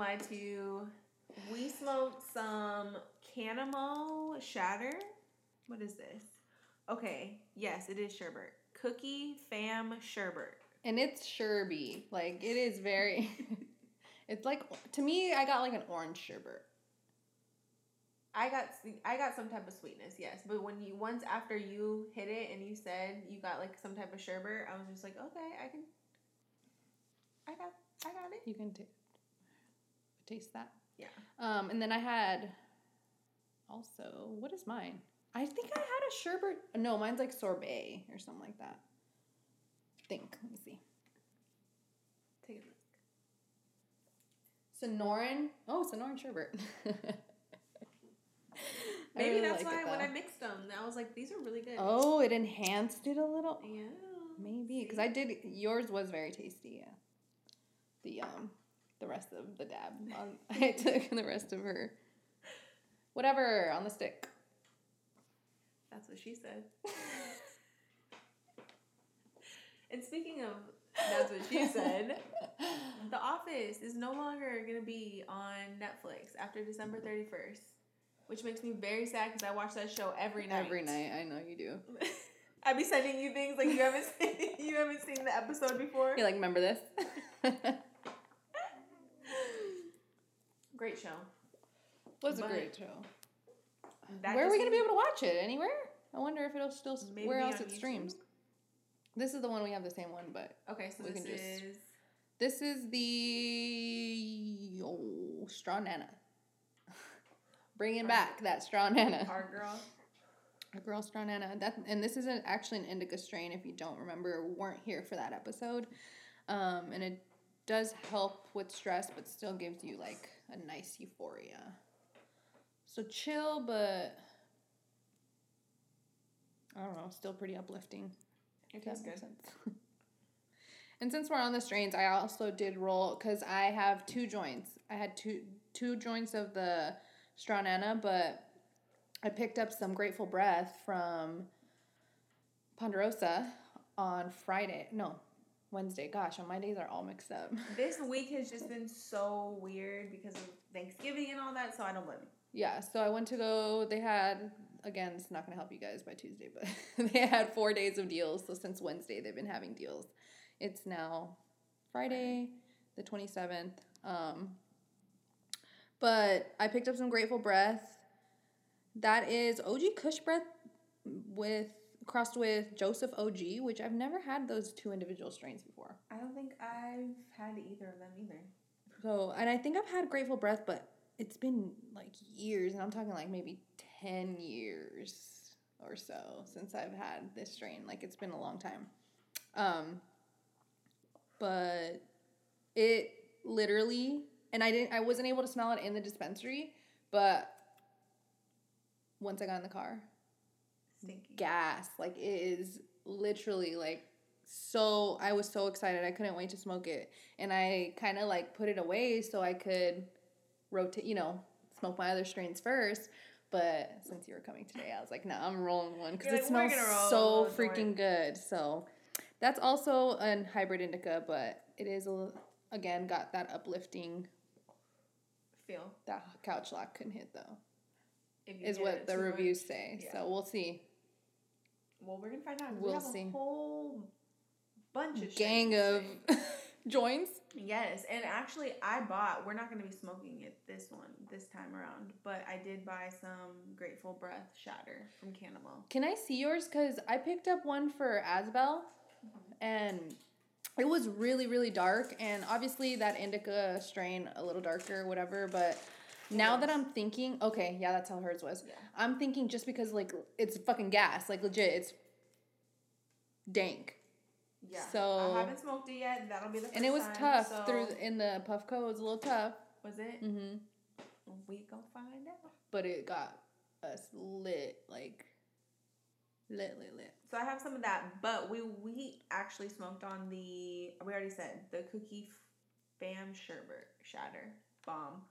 lie to you. We smoked some Canamo Shatter. What is this? Okay, yes, it is sherbet. Cookie Fam Sherbet. And it's Sherby. Like, it is very. it's like, to me, I got like an orange sherbet. I got I got some type of sweetness, yes. But when you once after you hit it and you said you got like some type of sherbet, I was just like, okay, I can. I got I got it. You can t- taste that. Yeah. Um, and then I had also, what is mine? I think I had a sherbet. No, mine's like sorbet or something like that. I think. Let me see. Take a look. Sonoran. Oh, Sonoran sherbet. Maybe really that's it, why when. I mixed them, I was like, these are really good. Oh, it enhanced it a little. Yeah. Maybe because I did. Yours was very tasty. Yeah. The um, the rest of the dab. On, I took the rest of her. Whatever on the stick. That's what she said. and speaking of that's what she said, The Office is no longer going to be on Netflix after December 31st, which makes me very sad because I watch that show every night. Every night, I know you do. I'd be sending you things like you haven't seen, you haven't seen the episode before. You're like, remember this? Great show. was a But great show. That Where are we just gonna be able to watch it? Anywhere? I wonder if it'll still. Maybe where else on it YouTube? streams? This is the one we have the same one, but Okay, so We this can just- is this is the oh, Strawnana. Bringing back that Strawnana. our girl. A girl Strawnana. That and this is an, actually an indica strain. If you don't remember, or weren't here for that episode, um, and it does help with stress, but still gives you like a nice euphoria. So chill, but I don't know, still pretty uplifting. It tastes good. sense. and since we're on the strains, I also did roll because I have two joints. I had two two joints of the Strawnana, but I picked up some Grateful Breath from Ponderosa on Friday. No, Wednesday. Gosh, my days are all mixed up. This week has just been so weird because of Thanksgiving and all that, so I don't blame you. Yeah, so I went to go. They had again. It's not going to help you guys by Tuesday, but they had four days of deals. So since Wednesday, they've been having deals. It's now Friday, the twenty seventh. Um, but I picked up some Grateful Breath. That is OG Kush Breath with crossed with Joseph OG, which I've never had those two individual strains before. I don't think I've had either of them either. So, and I think I've had Grateful Breath, but it's been like years, and I'm talking like maybe 10 years or so since I've had this strain. Like, it's been a long time. Um, but it literally, and I didn't, I wasn't able to smell it in the dispensary, but once I got in the car, Stinky. gas. Like it is literally like so I was so excited. I couldn't wait to smoke it. And I kind of like put it away so I could rotate, you know, smoke my other strains first. But since you were coming today, I was like, no, I'm rolling one because it like, smells so freaking good. So that's also a hybrid indica, but it is a, again got that uplifting Feel. that couch lock couldn't hit though. Is what the too much- reviews say. yeah. So we'll see. Well, we're gonna find out. We'll we have see. a whole bunch of Gang of joints. Yes, and actually, I bought. We're not going to be smoking it this one this time around, but I did buy some Grateful Breath Shatter from Cannibal. Can I see yours? Because I picked up one for Asbel, mm-hmm. and it was really, really dark. And obviously, that indica strain a little darker, whatever. But now that. I'm thinking, okay, yeah, that's how hers was. Yeah. I'm thinking just because like it's fucking gas, like legit, it's dank, Yeah. So- I haven't smoked it yet. That'll be the first and it was time, tough so- through the, in the Puffco. It was a little tough. Was it? Mm-hmm. We gonna find out. But it got us lit, like lit, lit, lit. So I have some of that, but we we actually smoked on the we already said the cookie fam sherbet shatter bomb,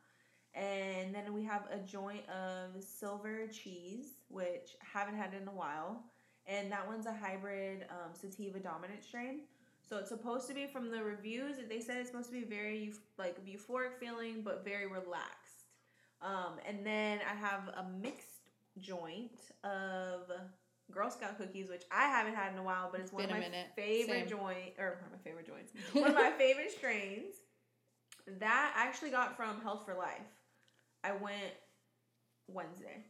And then we have a joint of silver cheese, which I haven't had in a while. And that one's a hybrid um, sativa dominant strain. So it's supposed to be from the reviews. They said it's supposed to be very like euphoric feeling, but very relaxed. Um, and then I have a mixed joint of Girl Scout cookies, which I haven't had in a while, but it's, It's one of my minute. favorite Same. joint or one of my favorite joints, one of my favorite strains. That I actually got from Health for Life. I went Wednesday.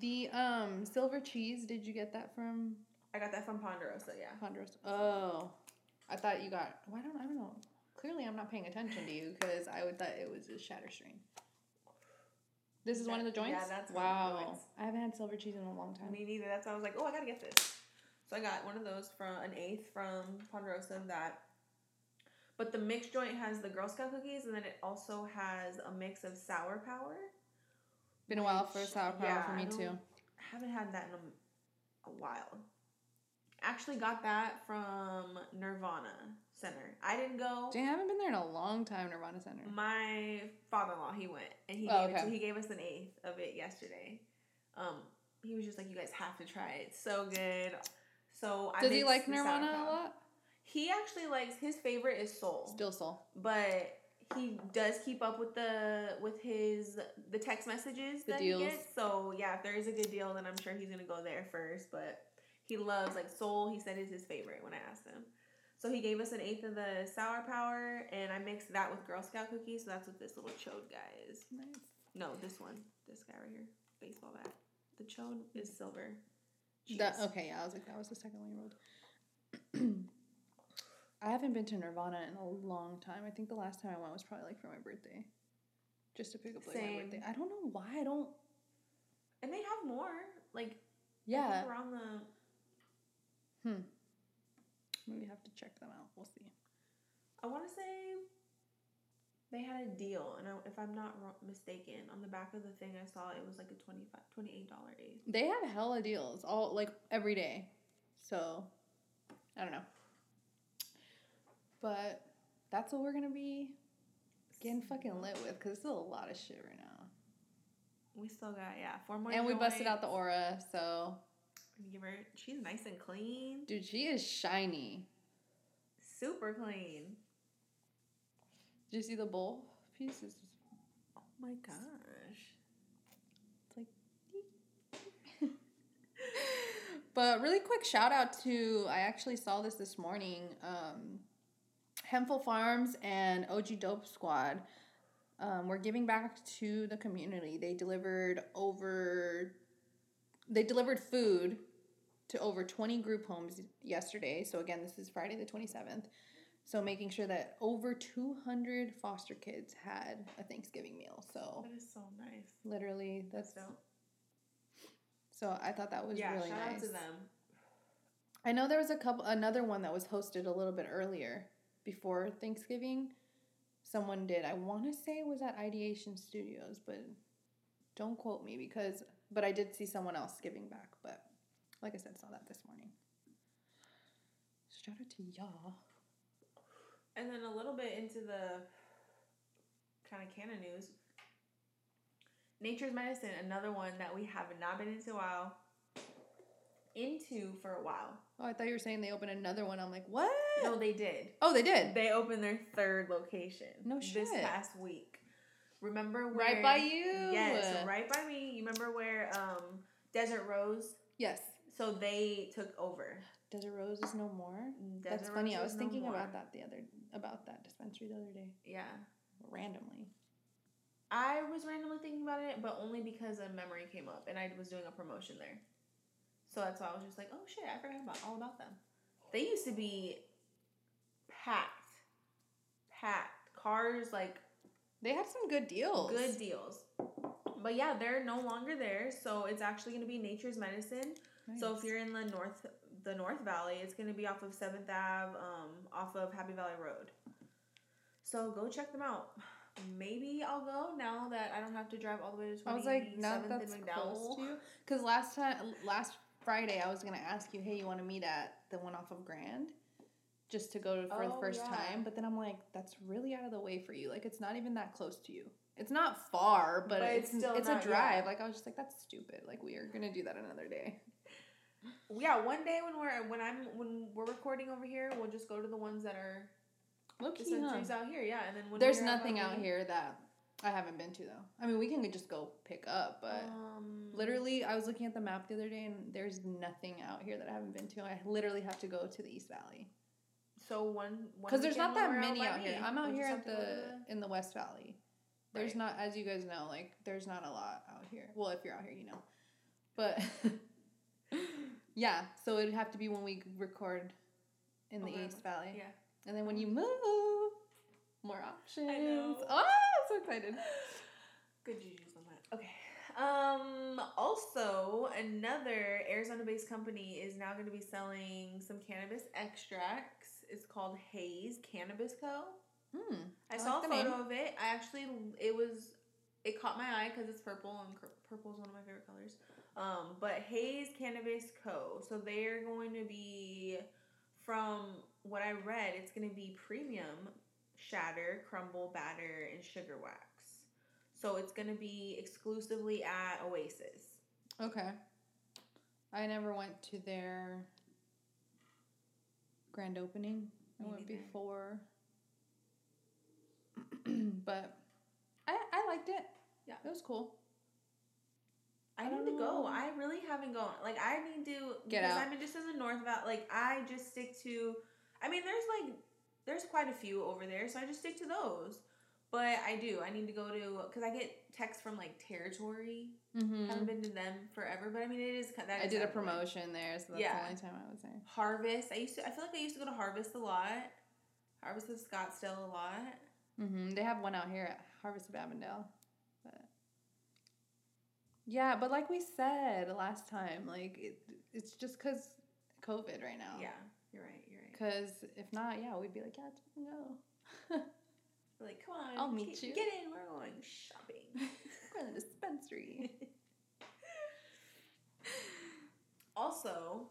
The um silver cheese, did you get that from I got that from Ponderosa. Yeah. Ponderosa? Oh, I thought you got. Why don't I don't know? Clearly, I'm not paying attention to you because I would thought it was a shatter strain. This is one of the That- yeah, joints. that's one of the wow. joints. I haven't had silver cheese in a long time. Me neither. That's why I was like, oh, I gotta get this. So I got one of those from an eighth from Ponderosa. That, but the mixed joint has the Girl Scout cookies, and then it also has a mix of Sour Power. Been a while for sour power yeah, for me too. I haven't had that in a, a while. Actually, got that from Nirvana Center. I didn't go. Dang, I haven't been there in a long time. Nirvana Center. My father-in-law, he went and he Oh, gave it okay. to, he gave us an eighth of it yesterday. Um, he was just like, "You guys have to try it. It's so good." So I Does he like Nirvana a lot? He actually likes his favorite is Soul, Still soul. but he does keep up with the with his the text messages The that deals. he gets. So yeah, if there is a good deal, then I'm sure he's gonna go there first. But he loves like Soul. He said is his favorite when I asked him. So he gave us an eighth of the sour power, and I mixed that with Girl Scout cookies. So that's what this little chode guy is. Nice. No, this one, this guy right here, baseball bat. The chode is silver. That okay, yeah, I was like, that was the second one you rolled. I haven't been to Nirvana in a long time. I think the last time I went was probably like for my birthday. Just to pick up like my birthday. I don't know why I don't and they have more like Yeah. think around the Hmm. Maybe have to check them out. We'll see. I want to say they had a deal, and I, if I'm not mistaken, on the back of the thing I saw it was like a 25 $28 eighth. They have hella deals all like every day. So I don't know. But that's what we're gonna be getting fucking lit with because it's still a lot of shit right now. We still got yeah four more. and we busted out the Oura, so Give her. She's nice and clean, dude, she is shiny. super clean. Did you see the bowl pieces? Oh my gosh. It's like. but really quick shout out to I actually saw this this morning. Um, Hempful Farms and OG Dope Squad. Um, we're giving back to the community. They delivered over. They delivered food to over 20 group homes yesterday. So, again, this is Friday the 27th. So, making sure that over 200 foster kids had a Thanksgiving meal. So, That is so nice. literally, that's That's dope. so I thought that was yeah, really shout nice. out to them. I know there was a couple another one that was hosted a little bit earlier before Thanksgiving. Someone did. I want to say it was at Ideation Studios, but don't quote me because but I did see someone else giving back, but like I said, saw that this morning. Shout out to y'all. And then a little bit into the kind of canon news. Nature's Medicine, another one that we have not been into a while. Into for a while. Oh, I thought you were saying they opened another one. I'm like, what? No, they did. Oh, they did. They opened their third location. No shit. This past week. Remember where? Right by you. Yes, right by me. You remember where um Desert Rose? Yes. So they took over. Desert Rose is no more. Desert That's funny. I was no thinking about that the other about that dispensary the other day Yeah. randomly. I was randomly thinking about it, but only because a memory came up and I was doing a promotion there. So that's why I was just like, oh shit, I forgot about all about them. They used to be packed. Packed. Cars like They had some good deals. good deals. But yeah, they're no longer there, so it's actually gonna be Nature's Medicine. So if you're in the north the North Valley, it's gonna be off of Seventh Ave, um, off of Happy Valley Road. So go check them out. Maybe I'll go now that I don't have to drive all the way to I was like, now that that's close to you, because last time, last Friday, I was gonna ask you, hey, you want to meet at the one off of Grand, just to go for the Oh, first yeah. time. But then I'm like, that's really out of the way for you. Like, it's not even that close to you. it's not far, but, But it's it's still it's a drive. Like I was just like, that's stupid. Like we are gonna do that another day. Yeah, one day when we're when I'm when we're recording over here, we'll just go to the ones that are Look, dispensaries out here. Yeah, and then when there's nothing out Halloween- here that I haven't been to though. I mean, we can just go pick up, but um, literally, I was looking at the map the other day, and there's nothing out here that I haven't been to. I literally have to go to the East Valley So one because there's not that many out here. me, I'm out here at have to go the in the West Valley. There's Right. not, as you guys know, like there's not a lot out here. Well, if you're out here, you know, but yeah. So it'd have to be when we record in the Okay. East Valley, Yeah. and then when you mm-hmm. move, more options. I know. Oh, I'm so excited. Good juju's on that. Okay. Um. Also, another Arizona-based company is now going to be selling some cannabis extracts. It's called Haze Cannabis Co. Hmm. I, I saw like a the name. photo of it. I actually, it was, it caught my eye because it's purple and purple is one of my favorite colors. Um, but Haze Cannabis Co. So they're going to be, from what I read, it's going to be premium shatter, crumble, batter, and sugar wax. So it's going to be exclusively at Oasis. Okay. I never went to their grand opening. I went before. but I I liked it. Yeah. It was cool. I, I need to go. Um, I really haven't gone. Like I need to Get because out. I'm just as a North Valley. Like I just stick to. I mean, there's like there's quite a few over there, so I just stick to those. But I do. I need to go to because I get texts from like territory. Mm-hmm. Haven't been to them forever, but I mean it is that. I did a kind of fun. promotion there, so that's Yeah. the only time I was there. Harvest. I used to. I feel like I used to go to Harvest a lot. Harvest of Scottsdale a lot. Mm-hmm. They have one out here at Harvest of Avondale. But yeah, but like we said last time, like it, it's just because COVID right now. Yeah, you're right. You're right. Because if not, yeah, we'd be like, yeah, fucking go. We're like, come on, I'll meet get, you. Get in. We're going shopping. We're in the dispensary. Also,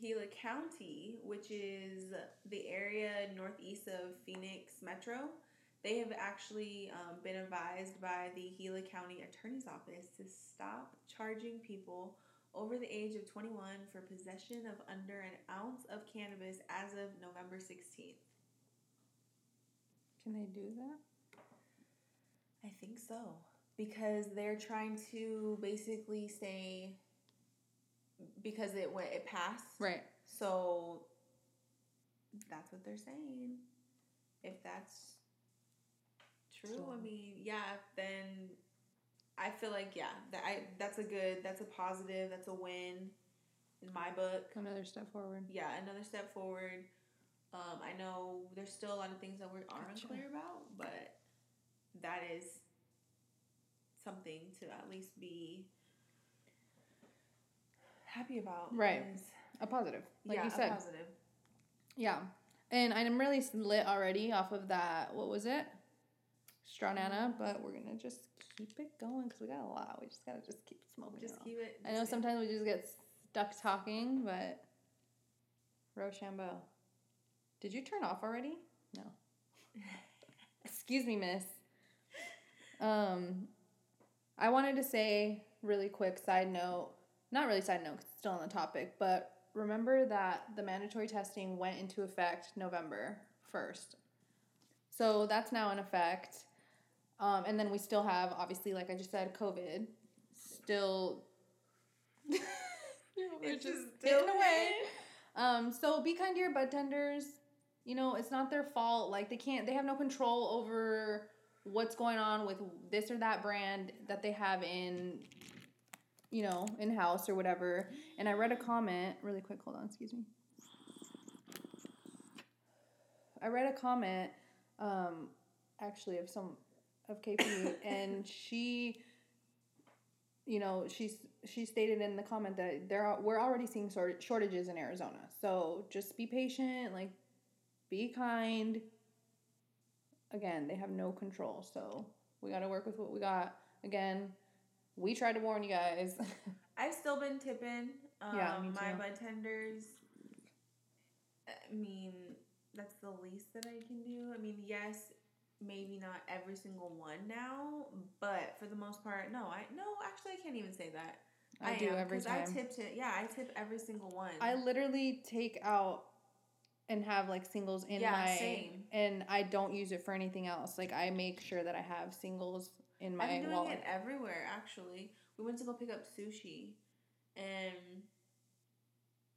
Gila County, which is the area northeast of Phoenix Metro, they have actually um, been advised by the Gila County Attorney's Office to stop charging people over the age of 21 for possession of under an ounce of cannabis as of November 16th. Can they do that? I think so. Because they're trying to basically say because it went it passed. Right. So that's what they're saying. If that's true, So- I mean, yeah, then I feel like yeah, that I that's a good, that's a positive, that's a win in my book. Another step forward. Yeah, another step forward. Um, I know there's still a lot of things that we are Gotcha. unclear about, but that is something to at least be happy about. Right. is- A positive, like yeah, you a said. positive. Yeah. And I'm really lit already off of that. What was it? Strawnana, but we're gonna just keep it going because we got a lot. We just gotta just keep smoking. Just it keep it. I know sometimes we just get stuck talking, but Rochambeau. Did you turn off already? No. Excuse me, miss. Um, I wanted to say really quick side note, not really side note, it's still on the topic, but remember that the mandatory testing went into effect November 1st. So that's now in effect. Um, and then we still have, obviously, like I just said, COVID still. we're just just away. Um, so be kind to your bud tenders. You know, it's not their fault. Like they can't they have no control over what's going on with this or that brand that they have in you know, in house or whatever. And I read a comment really quick, hold on, excuse me. I read a comment um actually of some of KP and she you know, she's she stated in the comment that there are we're already seeing sort shortages in Arizona. So just be patient, like be kind. Again, they have no control, so we got to work with what we got. Again, we tried to warn you guys. I've still been tipping. Um, Yeah, me my too. bud tenders. I mean, that's the least that I can do. I mean, yes, maybe not every single one now, but for the most part, no. I no, actually, I can't even say that. I, do every 'cause time. I tipped it. Yeah, I tip every single one. I literally take out and have like singles in Yeah, my same. and I don't use it for anything else. Like I make sure that I have singles in my been doing wallet. it everywhere. Actually, we went to go pick up sushi, and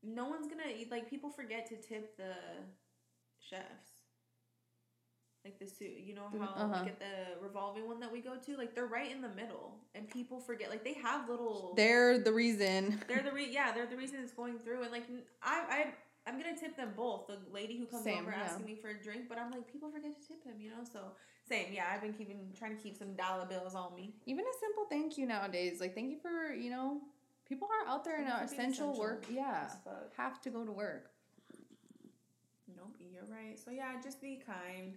no one's gonna eat. Like people forget to tip the chefs. Like the suit, you know how uh-huh. we get the revolving one that we go to. Like they're right in the middle, and people forget. Like they have little. They're the reason. They're the re- yeah, they're the reason it's going through. And like I I I'm gonna tip them both. The lady who comes Same, over yeah. asking me for a drink, but I'm like people forget to tip him, you know. So same, yeah. I've been keeping trying to keep some dollar bills on me. Even a simple thank you nowadays. Like thank you for, you know, people are out there in Thank our you for being essential, essential work. Yeah. Have to go to work. Nope, you're right. So yeah, just be kind.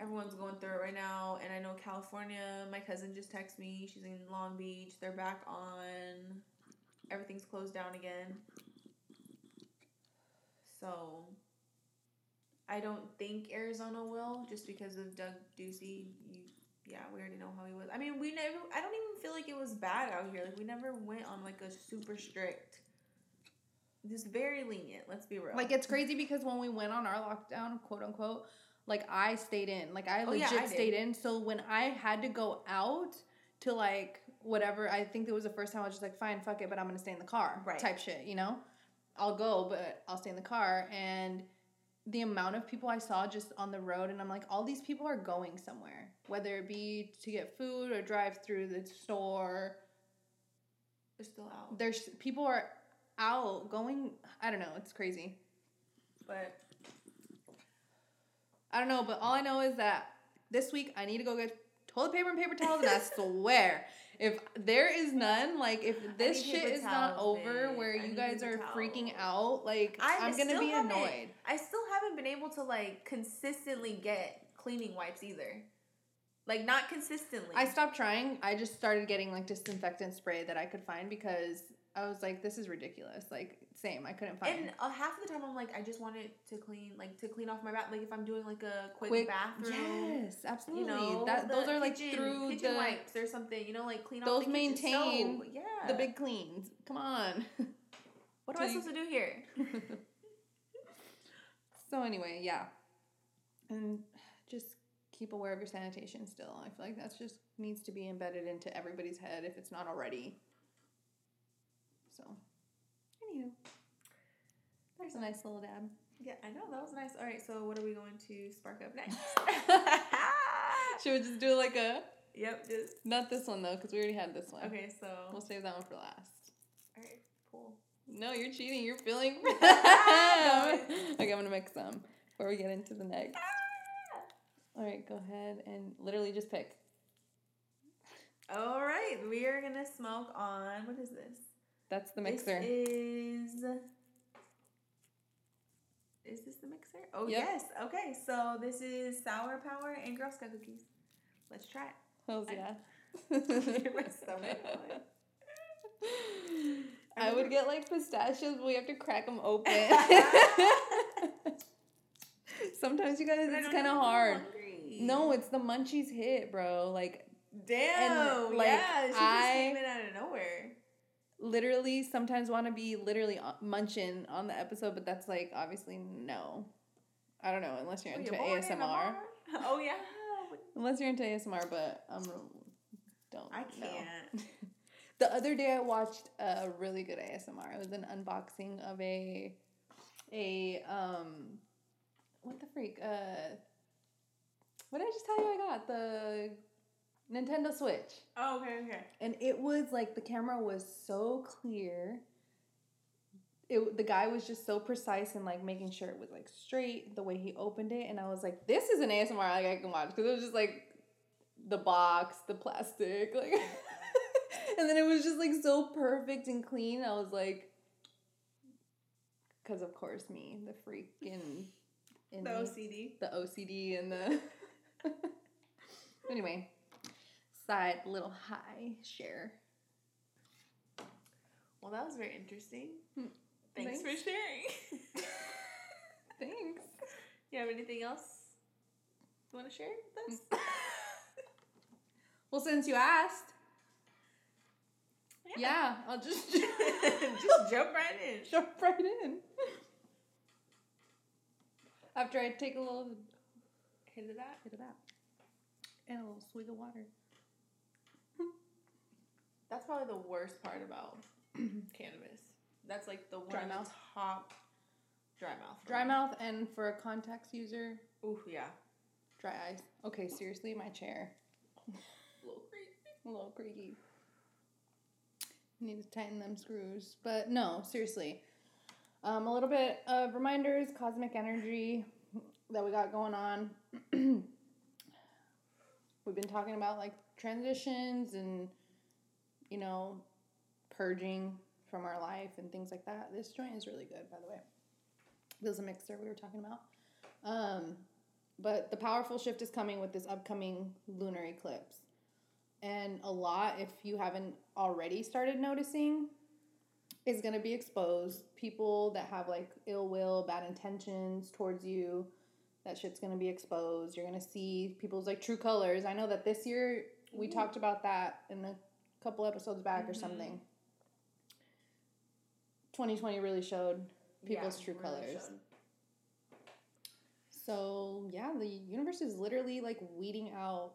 Everyone's going through it right now, and I know California. My cousin just texted me. She's in Long Beach. They're back on. Everything's closed down again. So, I don't think Arizona will, just because of Doug Ducey. You, yeah, we already know how he was. I mean, we never. I don't even feel like it was bad out here. Like we never went on like a super strict. Just very lenient. Let's be real. Like it's crazy because when we went on our lockdown, quote unquote, like I stayed in. Like I Oh, legit yeah, I stayed did. in. So when I had to go out to like whatever, I think it was the first time I was just like, fine, fuck it, but I'm gonna stay in the car. Right. Type shit, you know? I'll go, but I'll stay in the car. And the amount of people I saw just on the road, and I'm like, all these people are going somewhere, whether it be to get food or drive through the store. They're still out. There's people are out going. I don't know. It's crazy. But I don't know, but all I know is that this week I need to go get toilet paper and paper towels, and I swear, if there is none, like if this shit is not over, babe. where I you guys are freaking out, like I I'm gonna be annoyed. I still haven't been able to like consistently get cleaning wipes either. Like not consistently. I stopped trying. I just started getting like disinfectant spray that I could find because I was like, this is ridiculous. Like same, I couldn't find. and uh, half of the time I'm like, I just want it to clean, like to clean off my bath. Like if I'm doing like a quick, Quick bathroom, Yes, absolutely. you know, that those are like kitchen- through kitchen the wipes or something. You know, like clean Those off the kitchen maintain. Yeah, the big cleans. Come on. What am I supposed to do here? so anyway, yeah, and just keep aware of your sanitation. Still, I feel like that's just needs to be embedded into everybody's head if it's not already. So, anywho, there's a nice little dab. Yeah, I know that was nice. All right, so what are we going to spark up next? Should we just do like a yep. Just not this one though because we already had this one. okay. So We'll save that one for last. all right, cool. No, you're cheating. You're feeling. Okay, I'm gonna mix some before we get into the next. Ah! All right, go ahead and literally just pick. All right, we are gonna smoke on. What is this? That's the mixer. This is. Is this the mixer? Oh Yep. yes. Okay, so this is sour power and Girl Scout cookies. Let's try it. Hells I- yeah. I would get like pistachios, but we have to crack them open. Sometimes you guys, But it's kind of know if I'm hard. hungry. No, it's the munchies hit, bro. Like Damn. like, yeah, she just I- came in out of nowhere. Literally, sometimes want to be literally uh, munching on the episode, but that's like obviously no. I don't know unless you're into you ASMR. Oh yeah. Unless you're into ASMR, but um, don't. I can't. The other day I watched a really good ASMR. It was an unboxing of a a um what the freak? Uh what did I just tell you I got? The Nintendo Switch. Oh, okay, okay. And it was like the camera was so clear. It, the guy was just so precise and like making sure it was like straight the way he opened it and I was like this is an ASMR like I can watch because it was just like the box the plastic like and then it was just like so perfect and clean I was like because of course me the freaking in, in The OCD. the OCD and the. anyway, side little high share. Well, that was very interesting. Hmm. Thanks, Thanks. for sharing. Thanks. you have anything else? You want to share with us? Well, since you asked, yeah, I'll just Just jump right in. jump right in. After I take a little Hit of that. hit of that and a little swig of water. That's probably the worst part about cannabis. That's like the one Dry mouth? top dry mouth. Dry me. mouth, and for a contacts user, Ooh, yeah. dry eyes. Okay, seriously, my chair. A little creaky. A little creaky. Need to tighten them screws. But no, seriously. Um, a little bit of reminders, cosmic energy that we got going on. We've been talking about like transitions and, you know, purging from our life and things like that. This joint is really good, by the way. This is a mixer we were talking about. Um, but the powerful shift is coming with this upcoming lunar eclipse. And a lot, if you haven't already started noticing, is going to be exposed. People that have like ill will, bad intentions towards you, that shit's going to be exposed. You're going to see people's like true colors. I know that this year we Ooh. talked about that in a couple episodes back or Mhm. something. 2020 really showed people's Yeah, true really colors. So yeah, the universe is literally like weeding out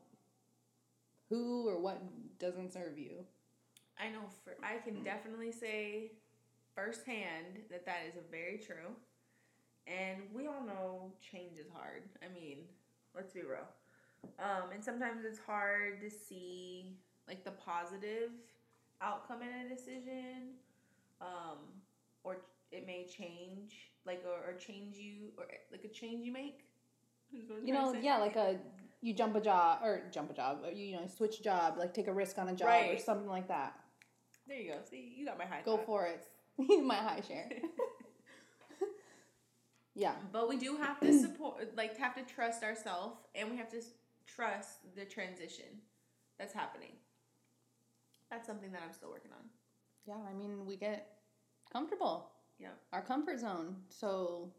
who or what doesn't serve you. I know for I can definitely say firsthand that that is very true. And we all know change is hard. I mean, let's be real. Um, and sometimes it's hard to see like the positive outcome in a decision. Um, or it may change like or, or change you or like a change you make. is what I'm You know, yeah, like a you jump a job or jump a job, or you, you know, switch job, like take a risk on a job or something like that. There you go. See, you got my high Go five. for it. My high share. yeah. But we do have to support, like, have to trust ourselves, and we have to trust the transition that's happening. That's something that I'm still working on. Yeah, I mean, we get comfortable. Yeah. Our comfort zone. So,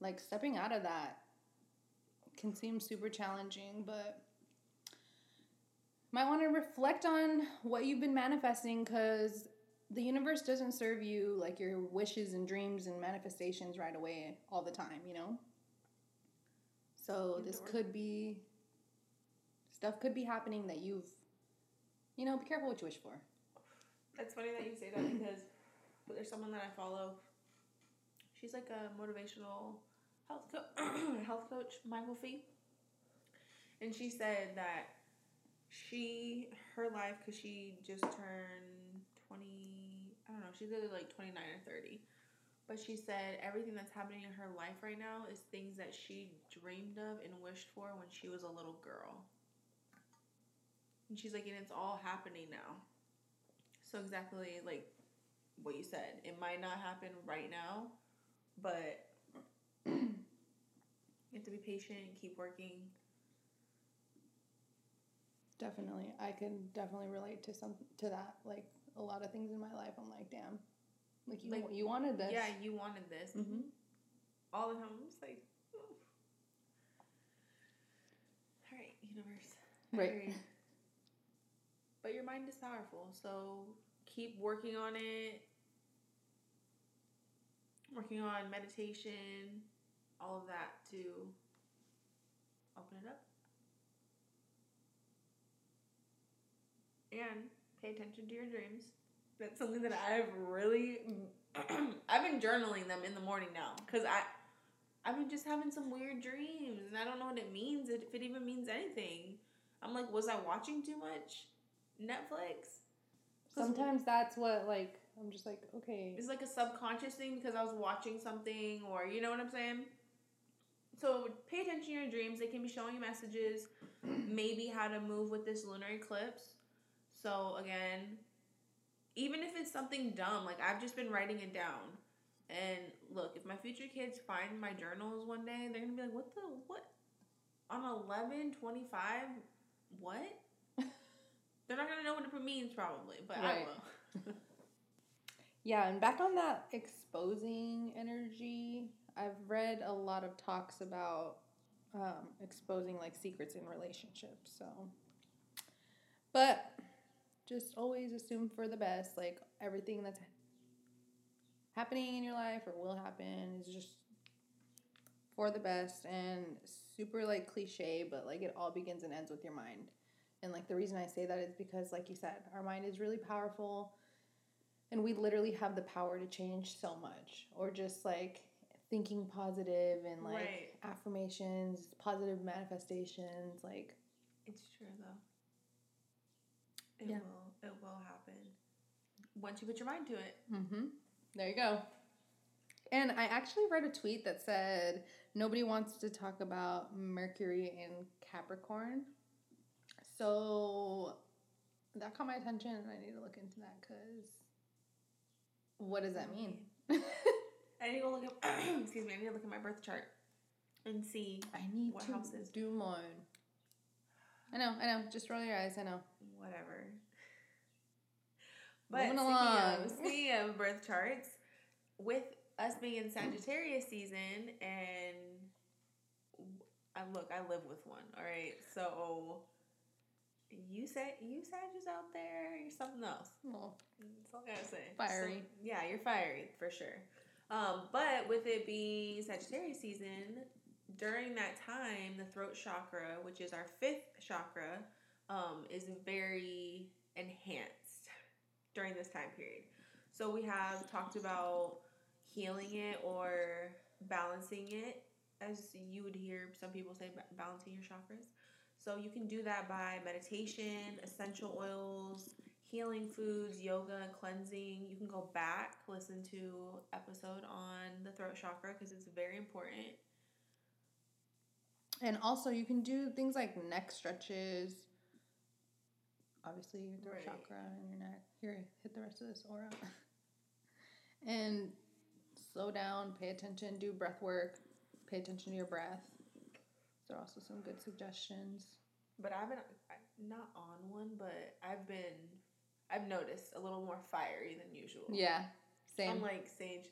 like, stepping out of that can seem super challenging, but might want to reflect on what you've been manifesting because the universe doesn't serve you like your wishes and dreams and manifestations right away all the time, you know? So, this could be stuff could be happening that you've, you know, be careful what you wish for. It's funny that you say that because there's someone that I follow. She's like a motivational health co- health coach, Michael Fee, and she said that she her life because she just turned twenty. I don't know. She's either like twenty nine or thirty. But she said everything that's happening in her life right now is things that she dreamed of and wished for when she was a little girl. And she's like, and it's all happening now. So exactly like what you said. It might not happen right now, but you have to be patient and keep working. Definitely, I can definitely relate to some to that. Like a lot of things in my life, I'm like, damn, like you Like, you wanted this. Yeah, you wanted this. Mhm. All the time. I'm just like, all right, universe. Right. But your mind is powerful, so keep working on it. Working on meditation, all of that to open it up. And pay attention to your dreams. That's something that I've really I've been journaling them in the morning now cuz I I've been just having some weird dreams and I don't know what it means if it even means anything. I'm like was I watching too much Netflix? Sometimes that's what like I'm just like okay. It's like a subconscious thing because I was watching something or you know what I'm saying? So pay attention to your dreams. They can be showing you messages, maybe how to move with this lunar eclipse. So again, even if it's something dumb, like I've just been writing it down. And look, if my future kids find my journals one day, they're gonna be like, "What the what? On eleven twenty five, what?" They're not gonna know what it means probably, but I will. Yeah, and back on that exposing energy, I've read a lot of talks about um, exposing like secrets in relationships. So, but just always assume for the best. Like everything that's happening in your life or will happen is just for the best and super like cliche, but like it all begins and ends with your mind. And like the reason I say that is because, like you said, our mind is really powerful and we literally have the power to change so much or just like thinking positive and like Right. affirmations, positive manifestations, like It's true though. It Yeah. will. It will happen once you put your mind to it. Mm-hmm. There you go. And I actually read a tweet that said nobody wants to talk about Mercury in Capricorn. So that caught my attention, and I need to look into that because what does that mean? I need to look at. excuse me. I need to look at my birth chart and see I need What to house is- do mine. I know, I know. Just roll your eyes. I know. whatever. But Moving speaking along. of, speaking of birth charts, with us being in Sagittarius season, and I look, I live with one. All right, so you said you Sagittarius out there, you're something else. Well, That's all I gotta say. Fiery. So, yeah, you're fiery for sure. Um, but with it being Sagittarius season, during that time, the throat chakra, which is our fifth chakra, um, is very enhanced during this time period. So we have talked about healing it or balancing it, as you would hear some people say, balancing your chakras. So you can do that by meditation, essential oils, healing foods, yoga, cleansing. You can go back, listen to episode on the throat chakra because it's very important. and also you can do things like neck stretches. Obviously, your throat Right. chakra and your neck. Here, hit the rest of this Oura. and slow down, pay attention, do breath work, pay attention to your breath. There are also some good suggestions. But I've been not on one, but I've been I've noticed a little more fiery than usual. Yeah, same. Unlike Sage.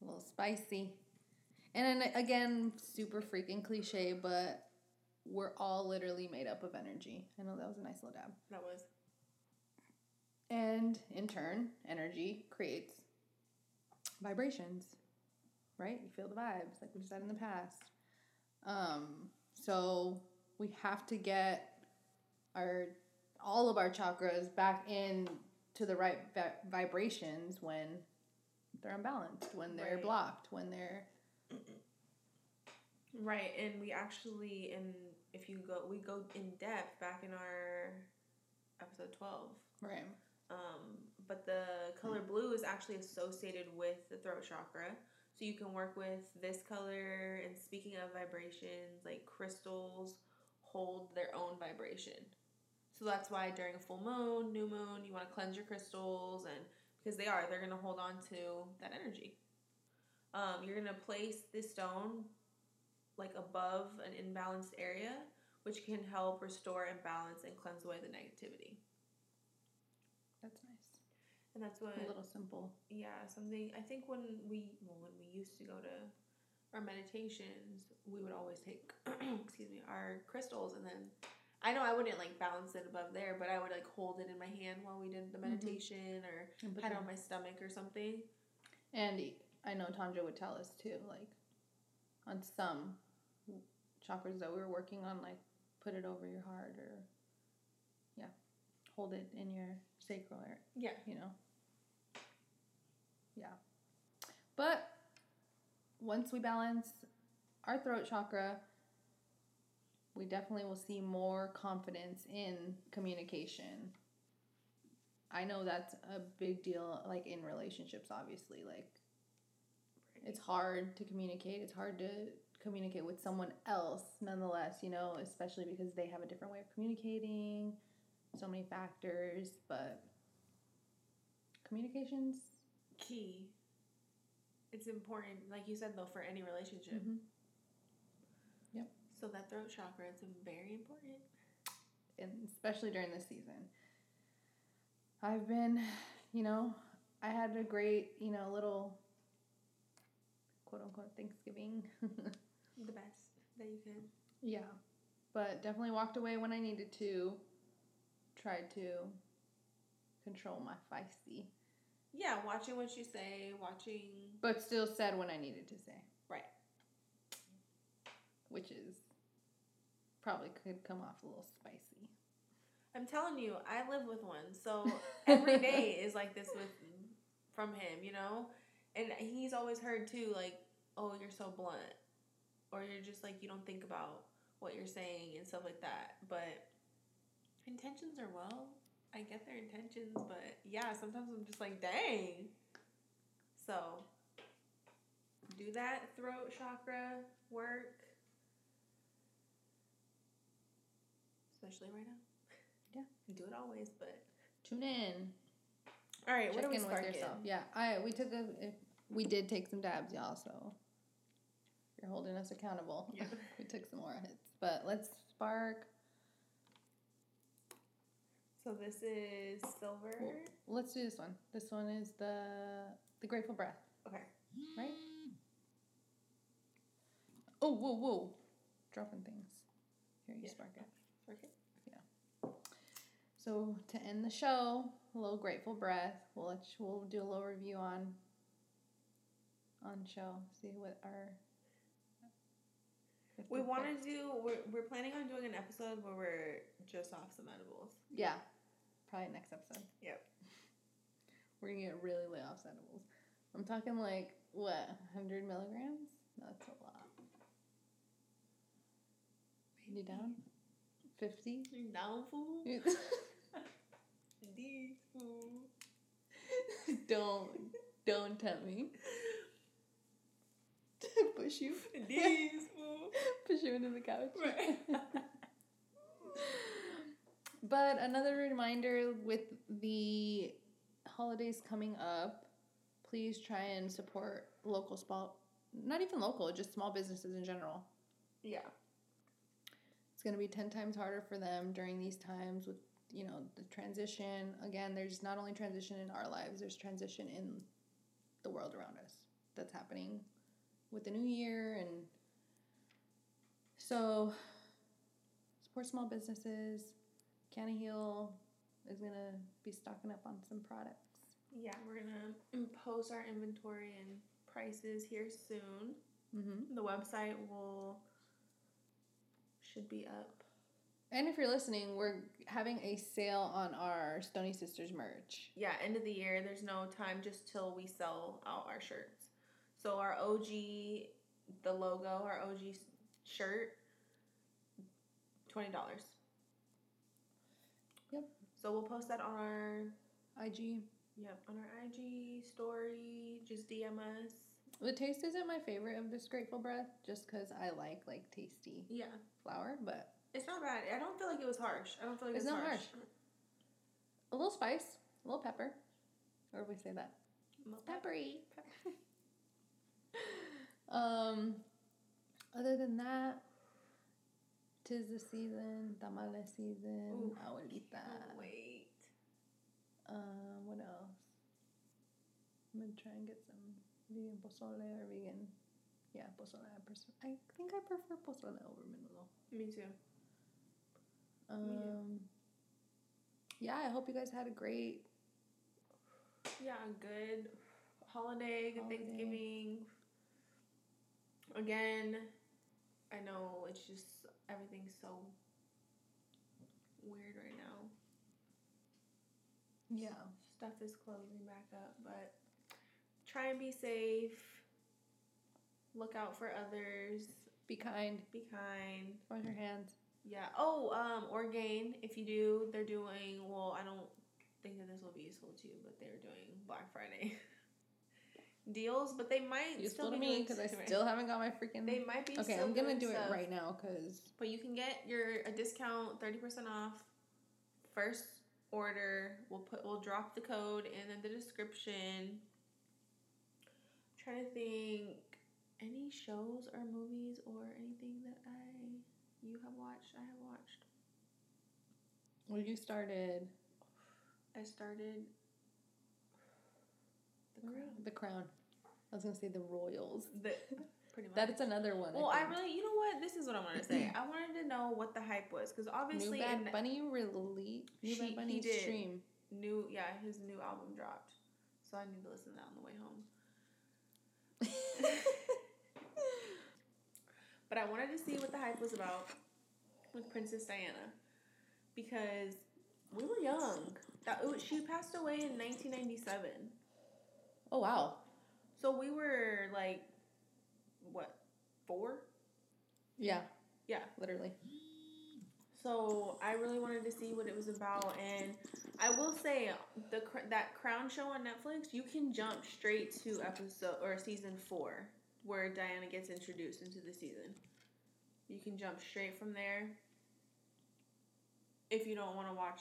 a little spicy. And then again, super freaking cliche, but we're all literally made up of energy. I know that was a nice little dab. That was And in turn, energy creates vibrations, right? You feel the vibes, like we said in the past. Um, so we have to get our all of our chakras back in to the right vi- vibrations when they're unbalanced, when they're Right. blocked, when they're Right, and we actually and if you go we go in depth back in our episode twelve. right. Um, but the color blue is actually associated with the throat chakra. So you can work with this color and speaking of vibrations, like crystals hold their own vibration. So that's why during a full moon, new moon, you want to cleanse your crystals and because they are, they're going to hold on to that energy. Um, you're going to place this stone like above an imbalanced area, which can help restore and balance and cleanse away the negativity. And that's what A little simple. yeah, something I think when we well when we used to go to our meditations, we would always take excuse me, our crystals and then I know I wouldn't like balance it above there, but I would like hold it in my hand while we did the Mhm. meditation or And put had it on my stomach or something. And I know Tanja would tell us too, like on some chakras that we were working on, like put it over your heart or yeah, hold it in your sacral area, Yeah. you know. Yeah. But once we balance our throat chakra, we definitely will see more confidence in communication. I know that's a big deal, like in relationships, obviously. Like, it's hard to communicate. It's hard to communicate with someone else, nonetheless, you know, especially because they have a different way of communicating, so many factors. But communication's Key. It's important, like you said though, for any relationship. Mhm. So that throat chakra is very important. and especially during this season. I've been, you know, I had a great, you know, little quote unquote Thanksgiving. The best. that you can. Yeah. But definitely walked away when I needed to. Tried to control my feisty. Yeah, watching what you say, watching. But still said what I needed to say. Right. Which is probably could come off a little spicy. I'm telling you, I live with one, so every day is like this with from him, you know, and he's always heard too, like, oh, you're so blunt, or you're just like you don't think about what you're saying and stuff like that. But intentions are well. I get their intentions, but yeah, sometimes I'm just like, dang. So do that throat chakra work, especially right now. Yeah. Do it always, but Tune in. all right. what Check are we in with yourself. Yeah. I we took a eh, we did take some dabs, y'all, so you're holding us accountable. Yeah. we took some more hits. But let's spark So this is silver. Well, let's do this one. This one is the the Grateful Breath, Okay. right? Oh, whoa, whoa. Dropping things. Here, you Yeah. spark it. Okay. So to end the show, a little Grateful Breath. We'll let you, we'll do a little review on on show. See what our We want to do. We're we're planning on doing an episode where we're just off some edibles. Yeah, probably next episode. Yep. We're gonna get really way off edibles. I'm talking like what, hundred milligrams? That's a lot. You down? Fifty? You Down fool. These fool. don't don't tempt me. Push you. These fool. Push you into the couch. Right. But another reminder with the holidays coming up, please try and support local small not even local, just small businesses in general. Yeah. It's going to be 10 times harder for them during these times with, you know, the transition. Again, there's not only transition in our lives, there's transition in the world around us that's happening with the new year and so support small businesses. Heal is going to be stocking up on some products. Yeah, we're gonna post our inventory and prices here soon. Mm-hmm. The website will should be up. And if you're listening, we're having a sale on our Stoney Sisters merch. Yeah, end of the year. There's no time just till we sell out our shirts. So our OG, the logo, our OG shirt, twenty dollars. So we'll post that on our IG. yep on our IG story. Just DM us. The taste isn't my favorite of this Grateful Breath, just because I like like tasty Yeah, flour, but it's not bad. I don't feel like it was harsh. I don't feel like It's it's, not harsh. a little spice, a little pepper, or do we say that peppery. um, other than that, tis the season, tamale season, Ooh, abuelita. Wait. Um, what else? I'm gonna try and get some vegan pozole or vegan. Yeah, pozole. I, pers- I think I prefer pozole over menudo. Me too. Um, yeah, I hope you guys had a great. Yeah, good holiday, good Holiday. Thanksgiving. Again, I know it's just everything's so weird right now. Yeah. Stuff is closing back up, but try and be safe. Look out for others. Be kind. Be kind. Wash your hands. Yeah. Oh, um, Orgain, if you do, they're doing well, I don't think that this will be useful to you, but they're doing Black Friday deals, but they might Useful still to be me because I still haven't got my freaking. they might be okay, I'm gonna do it right now because But you can get your a discount, thirty percent off. First order, we'll put we'll drop the code in the description. I'm trying to think any shows or movies or anything that I you have watched. I have watched. well, you started I started The Crown. The Crown. I was gonna say the Royals. The pretty much. That's another one. well, I think. really, you know what? This is what I'm gonna say. I wanted to know what the hype was because obviously, New Bad Bunny release. New She- Bad Bunny did. stream. new, yeah, his new album dropped, so I need to listen to that on the way home. But I wanted to see what the hype was about with Princess Diana because we were young. That oh, she passed away in 1997. Oh wow. So we were like what? 4? Yeah. Yeah. Literally. So I really wanted to see what it was about and I will say the that Crown show on Netflix, you can jump straight to episode or season 4 where Diana gets introduced into the season. You can jump straight from there if you don't want to watch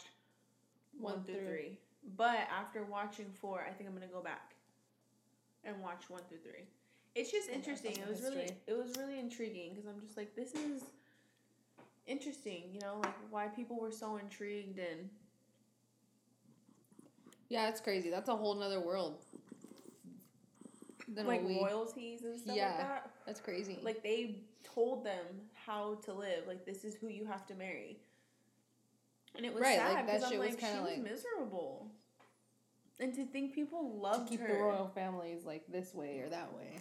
one, One through, through- three. But after watching four, I think I'm gonna go back and watch one through three. It's just interesting. It was really, it was really intriguing because I'm just like, this is interesting. You know, like why people were so intrigued and Yeah, it's crazy. That's a whole nother world. Than like we, royalties and stuff Yeah. like that. That's crazy. Like they told them how to live. Like this is who you have to marry. And it was Right, sad like, that I'm like, she was like- miserable. And to think people to loved keep her. the royal families like this way or that way.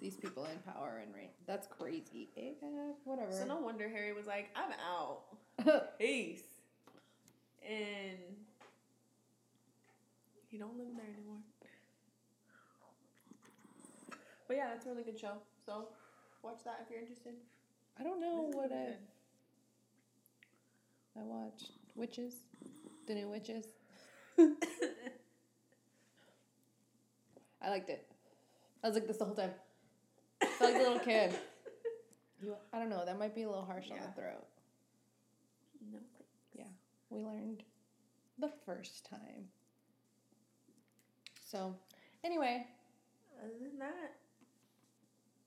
These people in power and reign. That's crazy. Eh, whatever. So no wonder Harry was like, I'm out. Peace. And he don't live there anymore. But yeah, that's a really good show. So watch that if you're interested. I don't know what I. I watched. Witches. The new Witches. I liked it. I was like this the whole time. I felt like a little kid. You, I don't know. That might be a little harsh on Yeah. the throat. no. Yeah. We learned the first time. So, anyway, Other than that,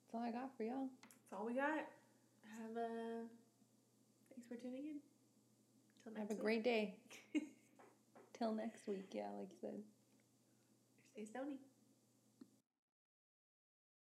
that's all I got for y'all. that's all we got. Have a thanks for tuning in. Till next Have a week. great day. Till next week. Yeah, like you said. Stay stony.